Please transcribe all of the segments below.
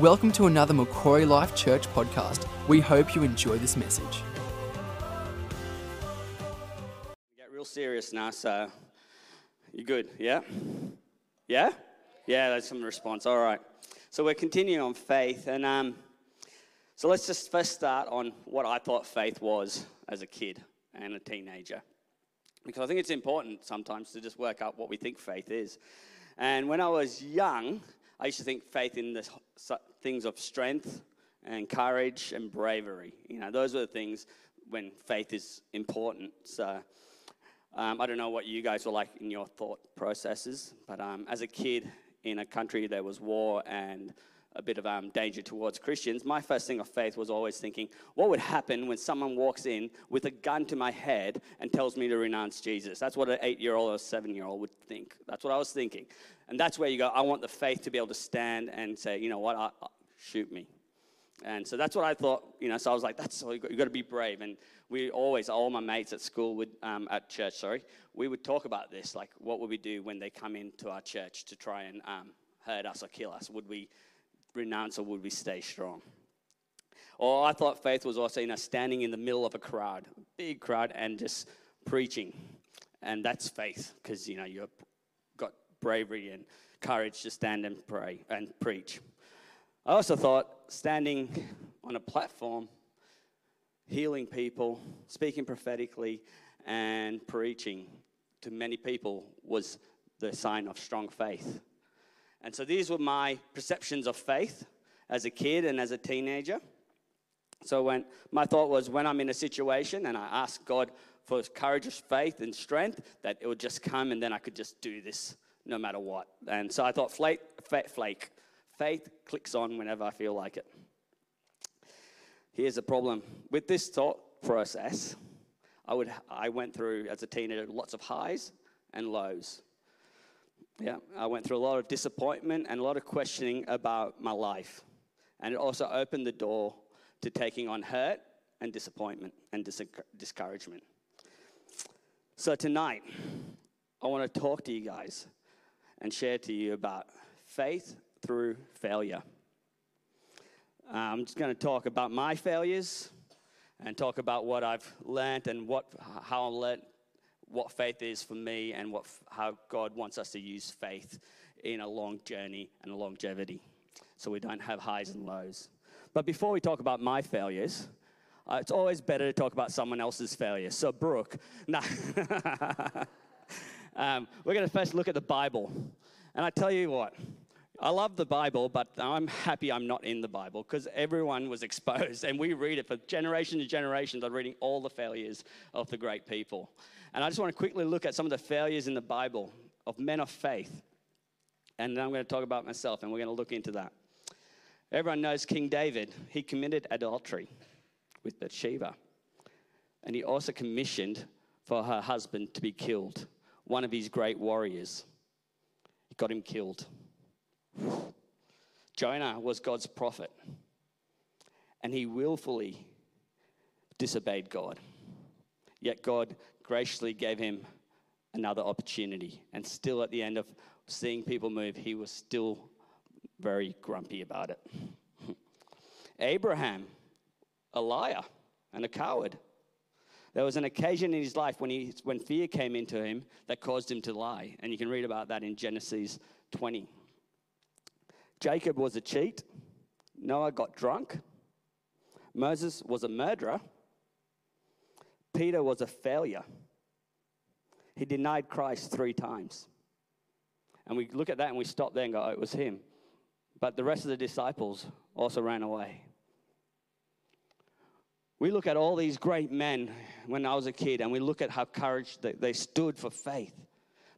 Welcome to another Macquarie Life Church podcast. We hope you enjoy this message. Get real serious now, so you good? Yeah? Yeah? Yeah, that's some response. All right. So we're continuing on faith, and um, so let's just first start on what I thought faith was as a kid and a teenager, because I think it's important sometimes to just work out what we think faith is. And when I was young, I used to think faith in the things of strength and courage and bravery. You know, those are the things when faith is important. So um, I don't know what you guys were like in your thought processes, but um, as a kid in a country there was war and a bit of um, danger towards Christians, my first thing of faith was always thinking, what would happen when someone walks in with a gun to my head and tells me to renounce Jesus? That's what an eight year old or seven year old would think. That's what I was thinking. And that's where you go, I want the faith to be able to stand and say, you know what, I, I, shoot me. And so that's what I thought, you know, so I was like, that's, you got, you got to be brave. And we always, all my mates at school, would, um, at church, sorry, we would talk about this, like what would we do when they come into our church to try and um, hurt us or kill us? Would we renounce or would we stay strong? Or I thought faith was also, you know, standing in the middle of a crowd, a big crowd, and just preaching. And that's faith, because, you know, you've got bravery and courage to stand and pray and preach. I also thought standing on a platform, healing people, speaking prophetically, and preaching to many people was the sign of strong faith. And so these were my perceptions of faith as a kid and as a teenager. So when my thought was when I'm in a situation and I ask God for courage, faith, and strength, that it would just come and then I could just do this no matter what. And so I thought flake, flake. Faith clicks on whenever I feel like it. Here's the problem with this thought process. I would I went through as a teenager lots of highs and lows. Yeah, I went through a lot of disappointment and a lot of questioning about my life. And it also opened the door to taking on hurt and disappointment and dis- discouragement. So tonight, I want to talk to you guys and share to you about faith through failure. Uh, I'm just going to talk about my failures and talk about what I've learned and what, how I learned what faith is for me and what, how God wants us to use faith in a long journey and a longevity so we don't have highs and lows. But before we talk about my failures, uh, it's always better to talk about someone else's failures. So, Brooke, um, we're going to first look at the Bible. And I tell you what, I love the Bible, but I'm happy I'm not in the Bible because everyone was exposed and we read it for generations and generations of reading all the failures of the great people. And I just want to quickly look at some of the failures in the Bible of men of faith. And then I'm going to talk about myself and we're going to look into that. Everyone knows King David. He committed adultery with Bathsheba. And he also commissioned for her husband to be killed, one of his great warriors. He got him killed. Jonah was God's prophet, and he willfully disobeyed God. Yet God graciously gave him another opportunity. And still, at the end of seeing people move, he was still very grumpy about it. Abraham, a liar and a coward. There was an occasion in his life when, he, when fear came into him that caused him to lie. And you can read about that in Genesis 20. Jacob was a cheat. Noah got drunk. Moses was a murderer. Peter was a failure. He denied Christ three times. And we look at that and we stop there and go, oh, it was him. But the rest of the disciples also ran away. We look at all these great men when I was a kid and we look at how courage they, they stood for faith,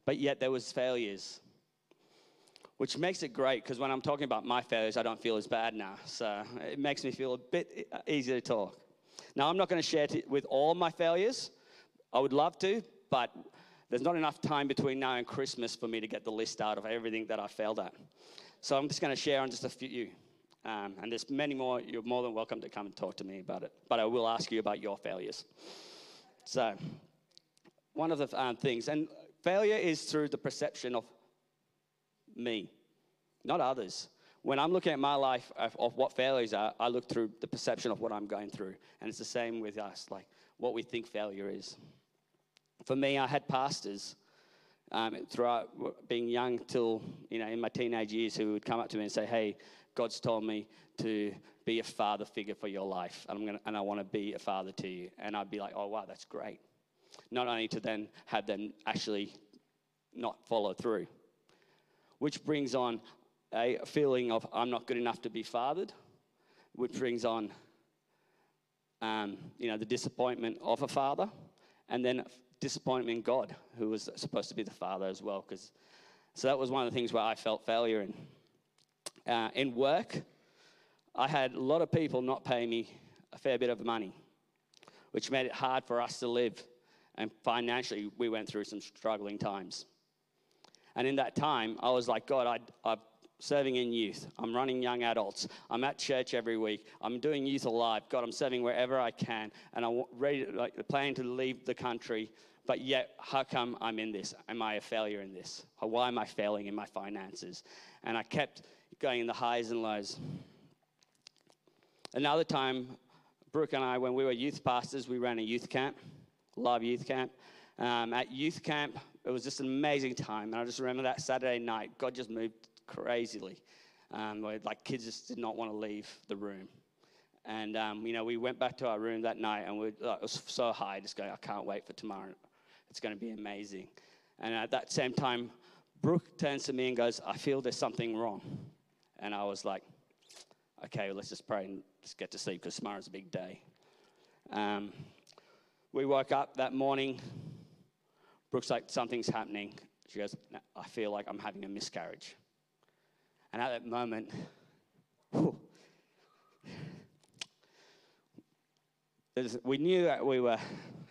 but yet there was failures which makes it great because when I'm talking about my failures, I don't feel as bad now. So it makes me feel a bit easier to talk. Now, I'm not going to share t- with all my failures. I would love to, but there's not enough time between now and Christmas for me to get the list out of everything that I failed at. So I'm just going to share on just a few. Um, and there's many more. You're more than welcome to come and talk to me about it. But I will ask you about your failures. So, one of the um, things, and failure is through the perception of me, not others. when I'm looking at my life of, of what failures are, I look through the perception of what I'm going through. And it's the same with us, like what we think failure is. For me, I had pastors um, throughout being young till, you know, in my teenage years who would come up to me and say, hey, God's told me to be a father figure for your life, and, I'm gonna, and I want to be a father to you. And I'd be like, oh, wow, that's great. Not only to then have them actually not follow through, which brings on a feeling of I'm not good enough to be fathered, which brings on, um, you know, the disappointment of a father, and then disappointment in God, who was supposed to be the father as well. Because so that was one of the things where I felt failure in. Uh, in work, I had a lot of people not pay me a fair bit of money, which made it hard for us to live. And financially, we went through some struggling times. And in that time, I was like, God, I, I'm serving in youth. I'm running young adults. I'm at church every week. I'm doing youth alive. God, I'm serving wherever I can. And I'm ready, like, planning to leave the country. But yet, how come I'm in this? Am I a failure in this? Why am I failing in my finances? And I kept going in the highs and lows. Another time, Brooke and I, when we were youth pastors, we ran a youth camp, live youth camp. Um, at youth camp, it was just an amazing time. And I just remember that Saturday night, God just moved crazily. Um, where, like kids just did not want to leave the room. And, um, you know, we went back to our room that night and we're like, it was so high, just going, I can't wait for tomorrow. It's going to be amazing. And at that same time, Brooke turns to me and goes, I feel there's something wrong. And I was like, okay, well, let's just pray and just get to sleep because tomorrow's a big day. Um, we woke up that morning. Brooke's like, something's happening. She goes, I feel like I'm having a miscarriage. And at that moment, whew, we knew that we were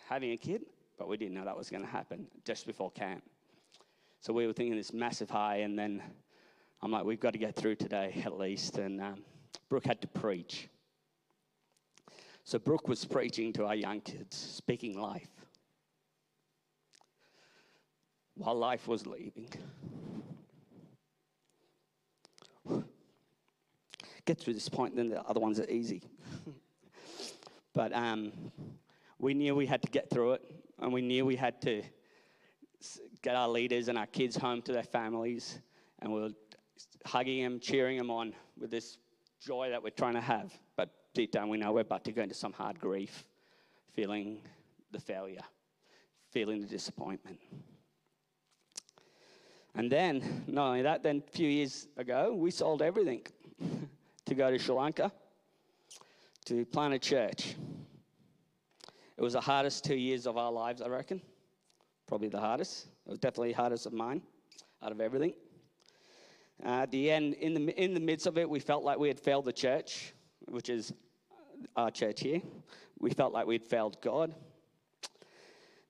having a kid, but we didn't know that was going to happen just before camp. So we were thinking this massive high, and then I'm like, we've got to get through today at least. And um, Brooke had to preach. So Brooke was preaching to our young kids, speaking life, while life was leaving. Get through this point, then the other ones are easy. but um, we knew we had to get through it, and we knew we had to get our leaders and our kids home to their families, and we were hugging them, cheering them on with this joy that we're trying to have. But deep down, we know we're about to go into some hard grief, feeling the failure, feeling the disappointment. And then, not only that, then a few years ago, we sold everything to go to Sri Lanka to plant a church. It was the hardest two years of our lives, I reckon. Probably the hardest. It was definitely the hardest of mine out of everything. Uh, at the end, in the, in the midst of it, we felt like we had failed the church, which is our church here. We felt like we'd failed God.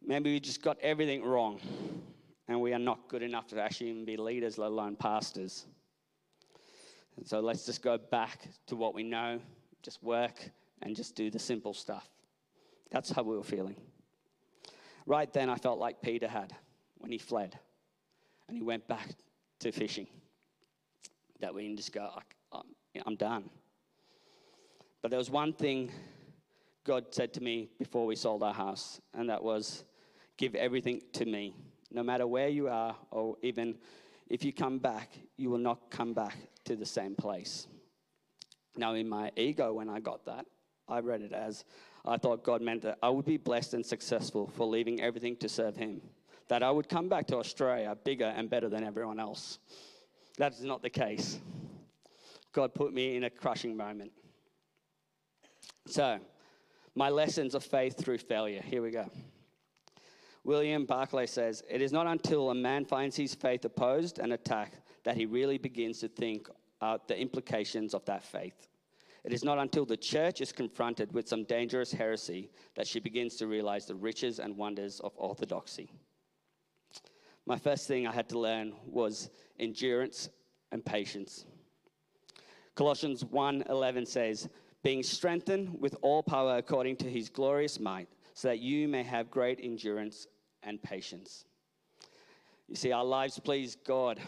Maybe we just got everything wrong, and we are not good enough to actually even be leaders, let alone pastors. And so let's just go back to what we know, just work and just do the simple stuff. That's how we were feeling. Right then, I felt like Peter had when he fled and he went back to fishing that we can just go, I'm done. But there was one thing God said to me before we sold our house, and that was, Give everything to me. No matter where you are, or even if you come back, you will not come back to the same place. Now, in my ego, when I got that, I read it as I thought God meant that I would be blessed and successful for leaving everything to serve Him, that I would come back to Australia bigger and better than everyone else. That is not the case. God put me in a crushing moment. So, my lessons of faith through failure. Here we go. William Barclay says, It is not until a man finds his faith opposed and attacked that he really begins to think out the implications of that faith. It is not until the church is confronted with some dangerous heresy that she begins to realize the riches and wonders of orthodoxy my first thing I had to learn was endurance and patience. Colossians 1:11 says, "Being strengthened with all power according to his glorious might, so that you may have great endurance and patience." You see, our lives please God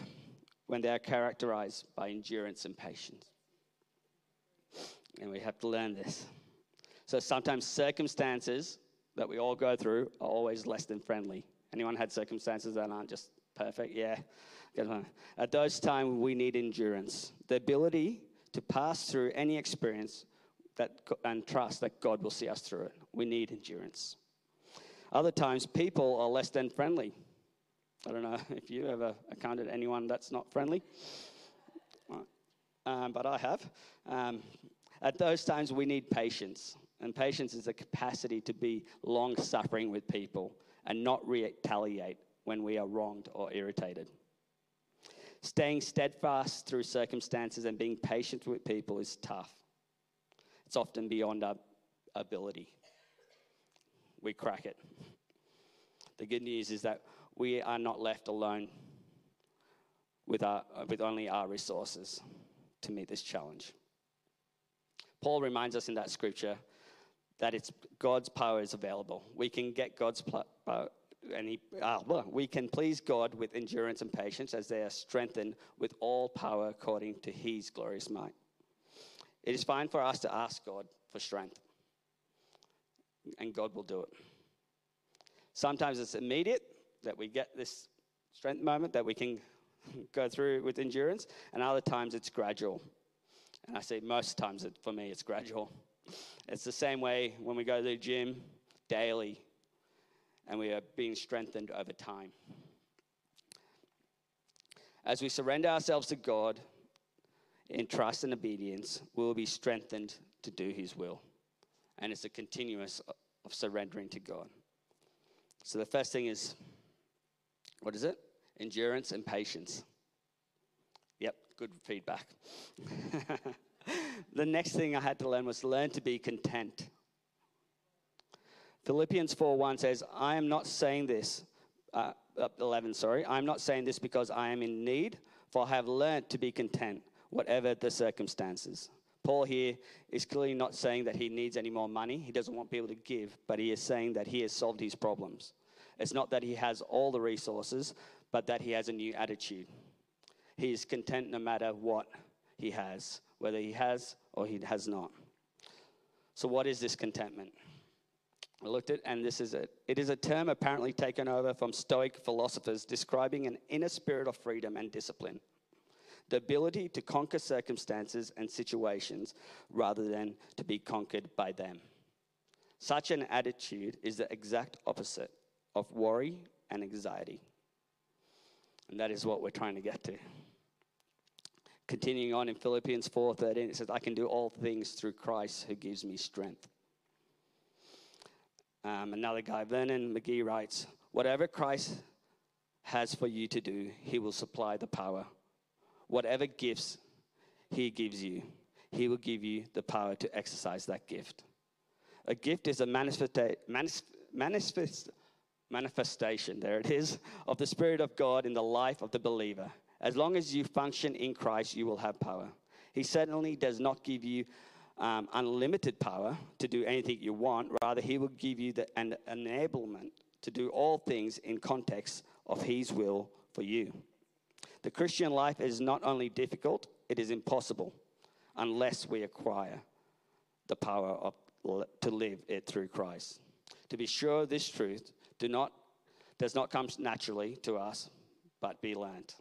when they are characterized by endurance and patience. And we have to learn this. So sometimes circumstances that we all go through are always less than friendly. Anyone had circumstances that aren't just perfect? Yeah. At those times, we need endurance, the ability to pass through any experience that, and trust that God will see us through it. We need endurance. Other times, people are less than friendly. I don't know if you ever encountered anyone that's not friendly, um, but I have. Um, at those times, we need patience. And patience is the capacity to be long suffering with people and not retaliate when we are wronged or irritated. Staying steadfast through circumstances and being patient with people is tough. It's often beyond our ability. We crack it. The good news is that we are not left alone with, our, with only our resources to meet this challenge. Paul reminds us in that scripture that it's God's power is available. We can get God's power, and he, ah, well, we can please God with endurance and patience as they are strengthened with all power according to His glorious might. It is fine for us to ask God for strength, and God will do it. Sometimes it's immediate that we get this strength moment that we can go through with endurance, and other times it's gradual. And I say most times it, for me it's gradual. It's the same way when we go to the gym daily and we are being strengthened over time. As we surrender ourselves to God in trust and obedience, will be strengthened to do His will. And it's a continuous of surrendering to God. So the first thing is what is it? Endurance and patience. Yep, good feedback. the next thing I had to learn was learn to be content. Philippians 4 1 says, I am not saying this, uh, 11, sorry, I am not saying this because I am in need, for I have learned to be content, whatever the circumstances. Paul here is clearly not saying that he needs any more money. He doesn't want people to give, but he is saying that he has solved his problems. It's not that he has all the resources, but that he has a new attitude. He is content no matter what he has, whether he has or he has not. So, what is this contentment? I looked at, and this is it. It is a term apparently taken over from Stoic philosophers describing an inner spirit of freedom and discipline. The ability to conquer circumstances and situations rather than to be conquered by them. Such an attitude is the exact opposite of worry and anxiety. And that is what we're trying to get to. Continuing on in Philippians 4:13 it says I can do all things through Christ who gives me strength. Um, another guy, Vernon McGee, writes Whatever Christ has for you to do, he will supply the power. Whatever gifts he gives you, he will give you the power to exercise that gift. A gift is a manifesta- manifest, manifestation, there it is, of the Spirit of God in the life of the believer. As long as you function in Christ, you will have power. He certainly does not give you um, unlimited power to do anything you want. Rather, He will give you the, an enablement to do all things in context of His will for you. The Christian life is not only difficult, it is impossible unless we acquire the power of, to live it through Christ. To be sure, this truth do not, does not come naturally to us, but be learned.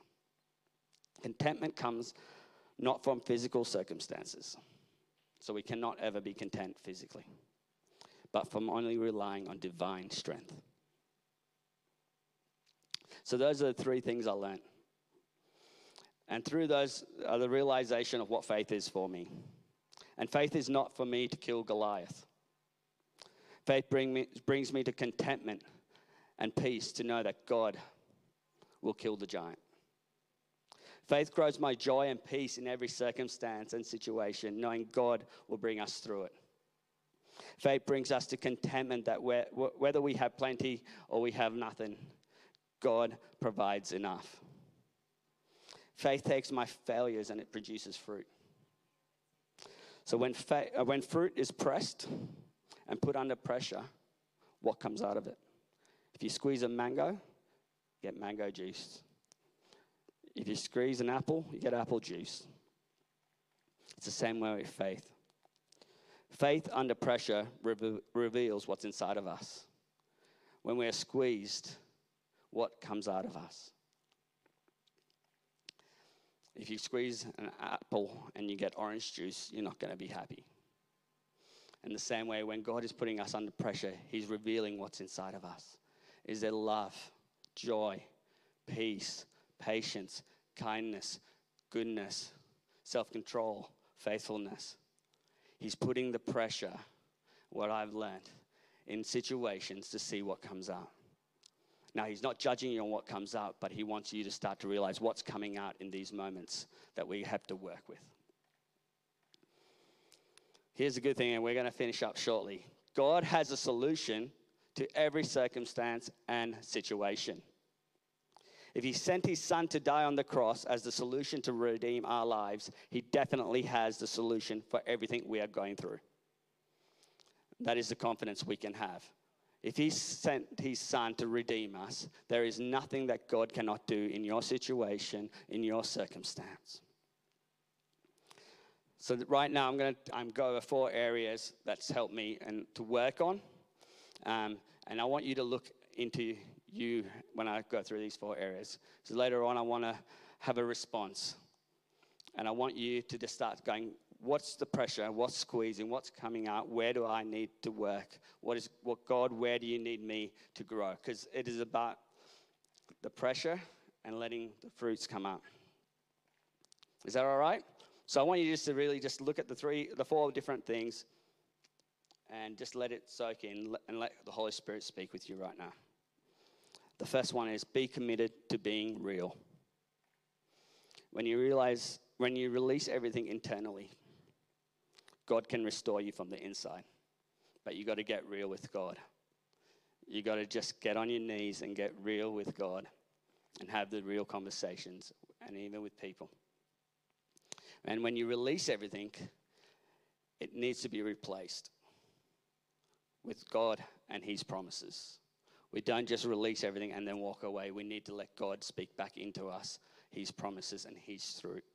Contentment comes not from physical circumstances. So we cannot ever be content physically, but from only relying on divine strength. So those are the three things I learned. And through those are the realization of what faith is for me. And faith is not for me to kill Goliath. Faith bring me, brings me to contentment and peace to know that God will kill the giant. Faith grows my joy and peace in every circumstance and situation, knowing God will bring us through it. Faith brings us to contentment that whether we have plenty or we have nothing, God provides enough. Faith takes my failures and it produces fruit. So when, fa- uh, when fruit is pressed and put under pressure, what comes out of it? If you squeeze a mango, you get mango juice. If you squeeze an apple, you get apple juice. It's the same way with faith. Faith under pressure reve- reveals what's inside of us. When we're squeezed, what comes out of us? If you squeeze an apple and you get orange juice, you're not going to be happy. In the same way, when God is putting us under pressure, He's revealing what's inside of us. Is there love, joy, peace, patience, kindness, goodness, self control, faithfulness? He's putting the pressure, what I've learned, in situations to see what comes out. Now, he's not judging you on what comes out, but he wants you to start to realize what's coming out in these moments that we have to work with. Here's a good thing, and we're going to finish up shortly. God has a solution to every circumstance and situation. If he sent his son to die on the cross as the solution to redeem our lives, he definitely has the solution for everything we are going through. That is the confidence we can have. If he sent his son to redeem us, there is nothing that God cannot do in your situation, in your circumstance. So right now, I'm going to I'm go over four areas that's helped me and to work on, um, and I want you to look into you when I go through these four areas. So later on, I want to have a response, and I want you to just start going. What's the pressure? What's squeezing? What's coming out? Where do I need to work? What is what God? Where do you need me to grow? Because it is about the pressure and letting the fruits come out. Is that all right? So I want you just to really just look at the three, the four different things, and just let it soak in, and let the Holy Spirit speak with you right now. The first one is be committed to being real. When you realize, when you release everything internally, God can restore you from the inside. But you got to get real with God. You got to just get on your knees and get real with God and have the real conversations and even with people. And when you release everything, it needs to be replaced with God and His promises. We don't just release everything and then walk away. We need to let God speak back into us His promises and His truth.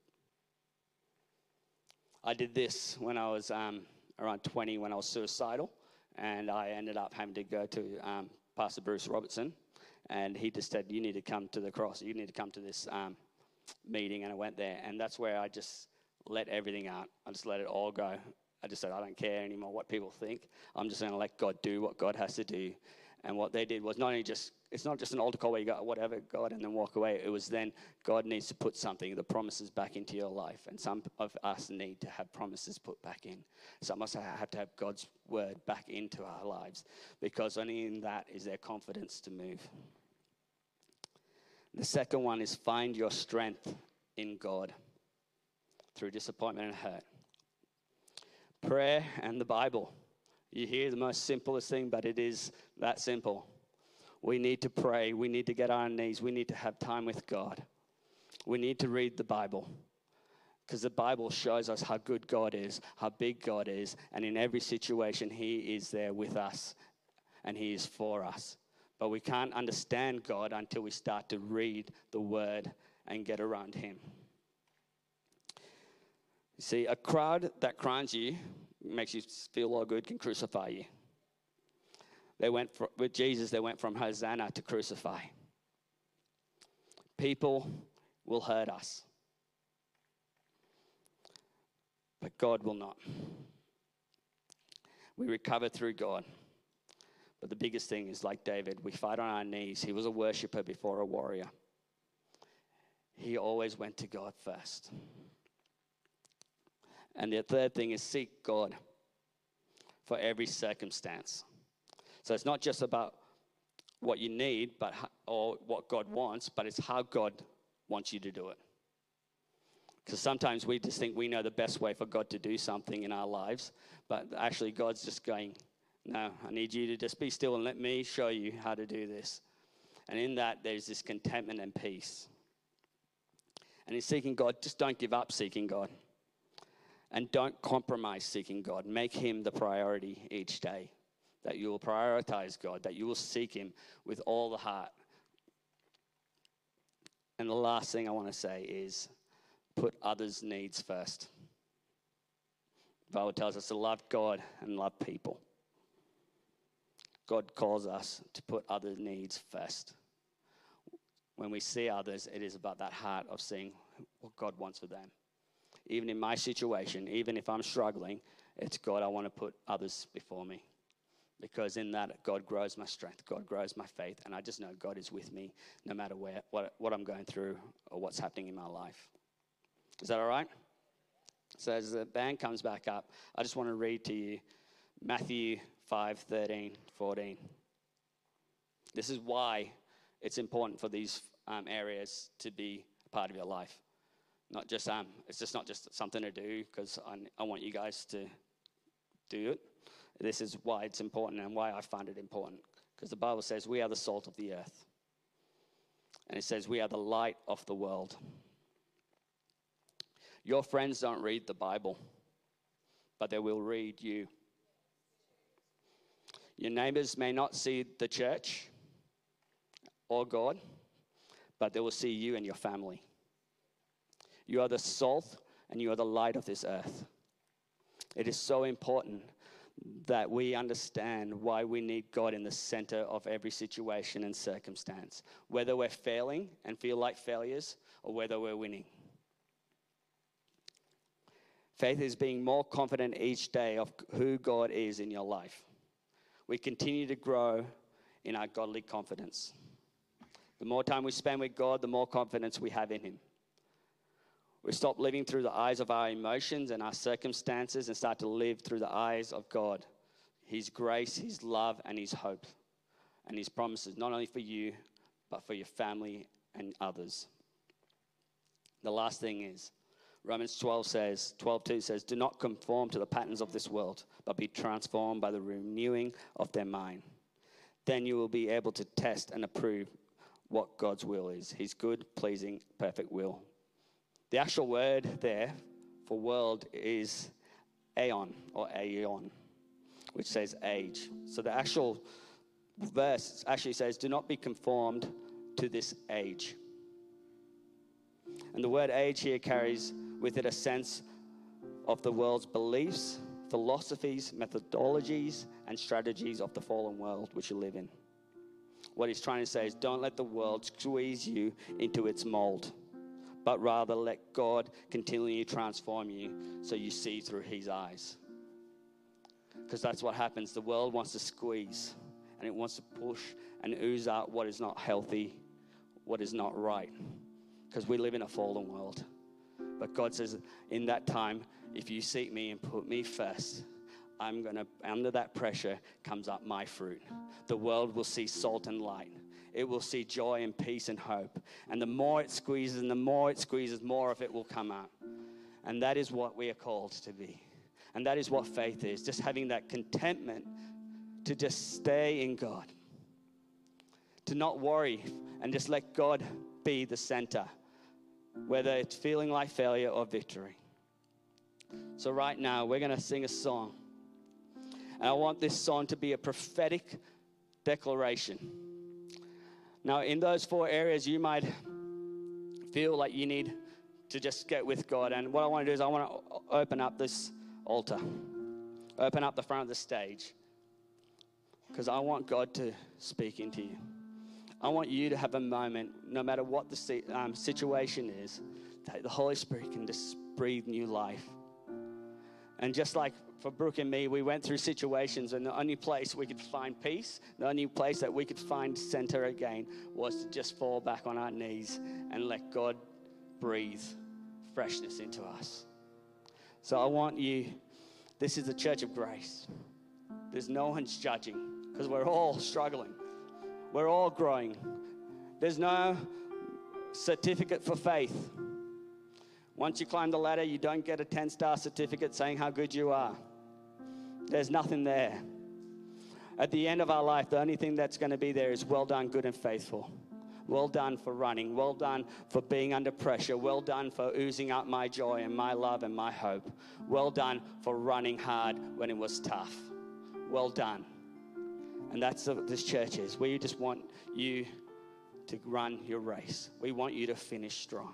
I did this when I was um, around 20 when I was suicidal, and I ended up having to go to um, Pastor Bruce Robertson, and he just said, You need to come to the cross, you need to come to this um, meeting. And I went there, and that's where I just let everything out. I just let it all go. I just said, I don't care anymore what people think. I'm just going to let God do what God has to do. And what they did was not only just, it's not just an altar call where you go, whatever, God, and then walk away. It was then God needs to put something, the promises back into your life. And some of us need to have promises put back in. Some of us have to have God's word back into our lives because only in that is there confidence to move. The second one is find your strength in God through disappointment and hurt. Prayer and the Bible. You hear the most simplest thing, but it is that simple. We need to pray. We need to get on our knees. We need to have time with God. We need to read the Bible because the Bible shows us how good God is, how big God is, and in every situation, He is there with us and He is for us. But we can't understand God until we start to read the Word and get around Him. You see, a crowd that crowns you, makes you feel all good, can crucify you. They went for, with Jesus, they went from Hosanna to crucify. People will hurt us, but God will not. We recover through God. But the biggest thing is like David, we fight on our knees. He was a worshiper before a warrior. He always went to God first. And the third thing is seek God for every circumstance. So it's not just about what you need, but or what God wants, but it's how God wants you to do it. Because sometimes we just think we know the best way for God to do something in our lives, but actually God's just going, "No, I need you to just be still and let me show you how to do this." And in that, there's this contentment and peace. And in seeking God, just don't give up seeking God. And don't compromise seeking God. Make Him the priority each day. That you will prioritize God, that you will seek Him with all the heart. And the last thing I want to say is put others' needs first. The Bible tells us to love God and love people. God calls us to put other needs first. When we see others, it is about that heart of seeing what God wants for them. Even in my situation, even if I'm struggling, it's God, I want to put others before me. Because in that, God grows my strength, God grows my faith, and I just know God is with me no matter where, what, what I'm going through or what's happening in my life. Is that all right? So as the band comes back up, I just want to read to you Matthew 5 13, 14. This is why it's important for these um, areas to be a part of your life. Not just um, it's just not just something to do because I, I want you guys to do it. This is why it's important and why I find it important. Because the Bible says we are the salt of the earth. And it says we are the light of the world. Your friends don't read the Bible, but they will read you. Your neighbors may not see the church or God, but they will see you and your family. You are the salt and you are the light of this earth. It is so important that we understand why we need God in the center of every situation and circumstance, whether we're failing and feel like failures or whether we're winning. Faith is being more confident each day of who God is in your life. We continue to grow in our godly confidence. The more time we spend with God, the more confidence we have in Him. We stop living through the eyes of our emotions and our circumstances and start to live through the eyes of God, His grace, His love, and His hope, and His promises, not only for you, but for your family and others. The last thing is, Romans 12 says, 12:2 says, "Do not conform to the patterns of this world, but be transformed by the renewing of their mind. Then you will be able to test and approve what God's will is, his good, pleasing, perfect will. The actual word there for world is aeon or aeon, which says age. So the actual verse actually says, Do not be conformed to this age. And the word age here carries with it a sense of the world's beliefs, philosophies, methodologies, and strategies of the fallen world which you live in. What he's trying to say is don't let the world squeeze you into its mold but rather let God continually transform you so you see through His eyes. Because that's what happens. The world wants to squeeze and it wants to push and ooze out what is not healthy, what is not right. Because we live in a fallen world. But God says, in that time, if you seek me and put me first, I'm going to, under that pressure comes up my fruit. The world will see salt and light it will see joy and peace and hope. And the more it squeezes and the more it squeezes, more of it will come out. And that is what we are called to be. And that is what faith is just having that contentment to just stay in God, to not worry and just let God be the center, whether it's feeling like failure or victory. So, right now, we're going to sing a song. And I want this song to be a prophetic declaration now, in those four areas, you might feel like you need to just get with God. And what I want to do is, I want to open up this altar, open up the front of the stage, because I want God to speak into you. I want you to have a moment, no matter what the um, situation is, that the Holy Spirit can just breathe new life. And just like for Brooke and me, we went through situations, and the only place we could find peace, the only place that we could find center again, was to just fall back on our knees and let God breathe freshness into us. So I want you, this is the church of grace. There's no one's judging because we're all struggling, we're all growing. There's no certificate for faith. Once you climb the ladder, you don't get a 10 star certificate saying how good you are. There's nothing there. At the end of our life, the only thing that's going to be there is well done, good and faithful. Well done for running. Well done for being under pressure. Well done for oozing out my joy and my love and my hope. Well done for running hard when it was tough. Well done. And that's what this church is. We just want you to run your race. We want you to finish strong.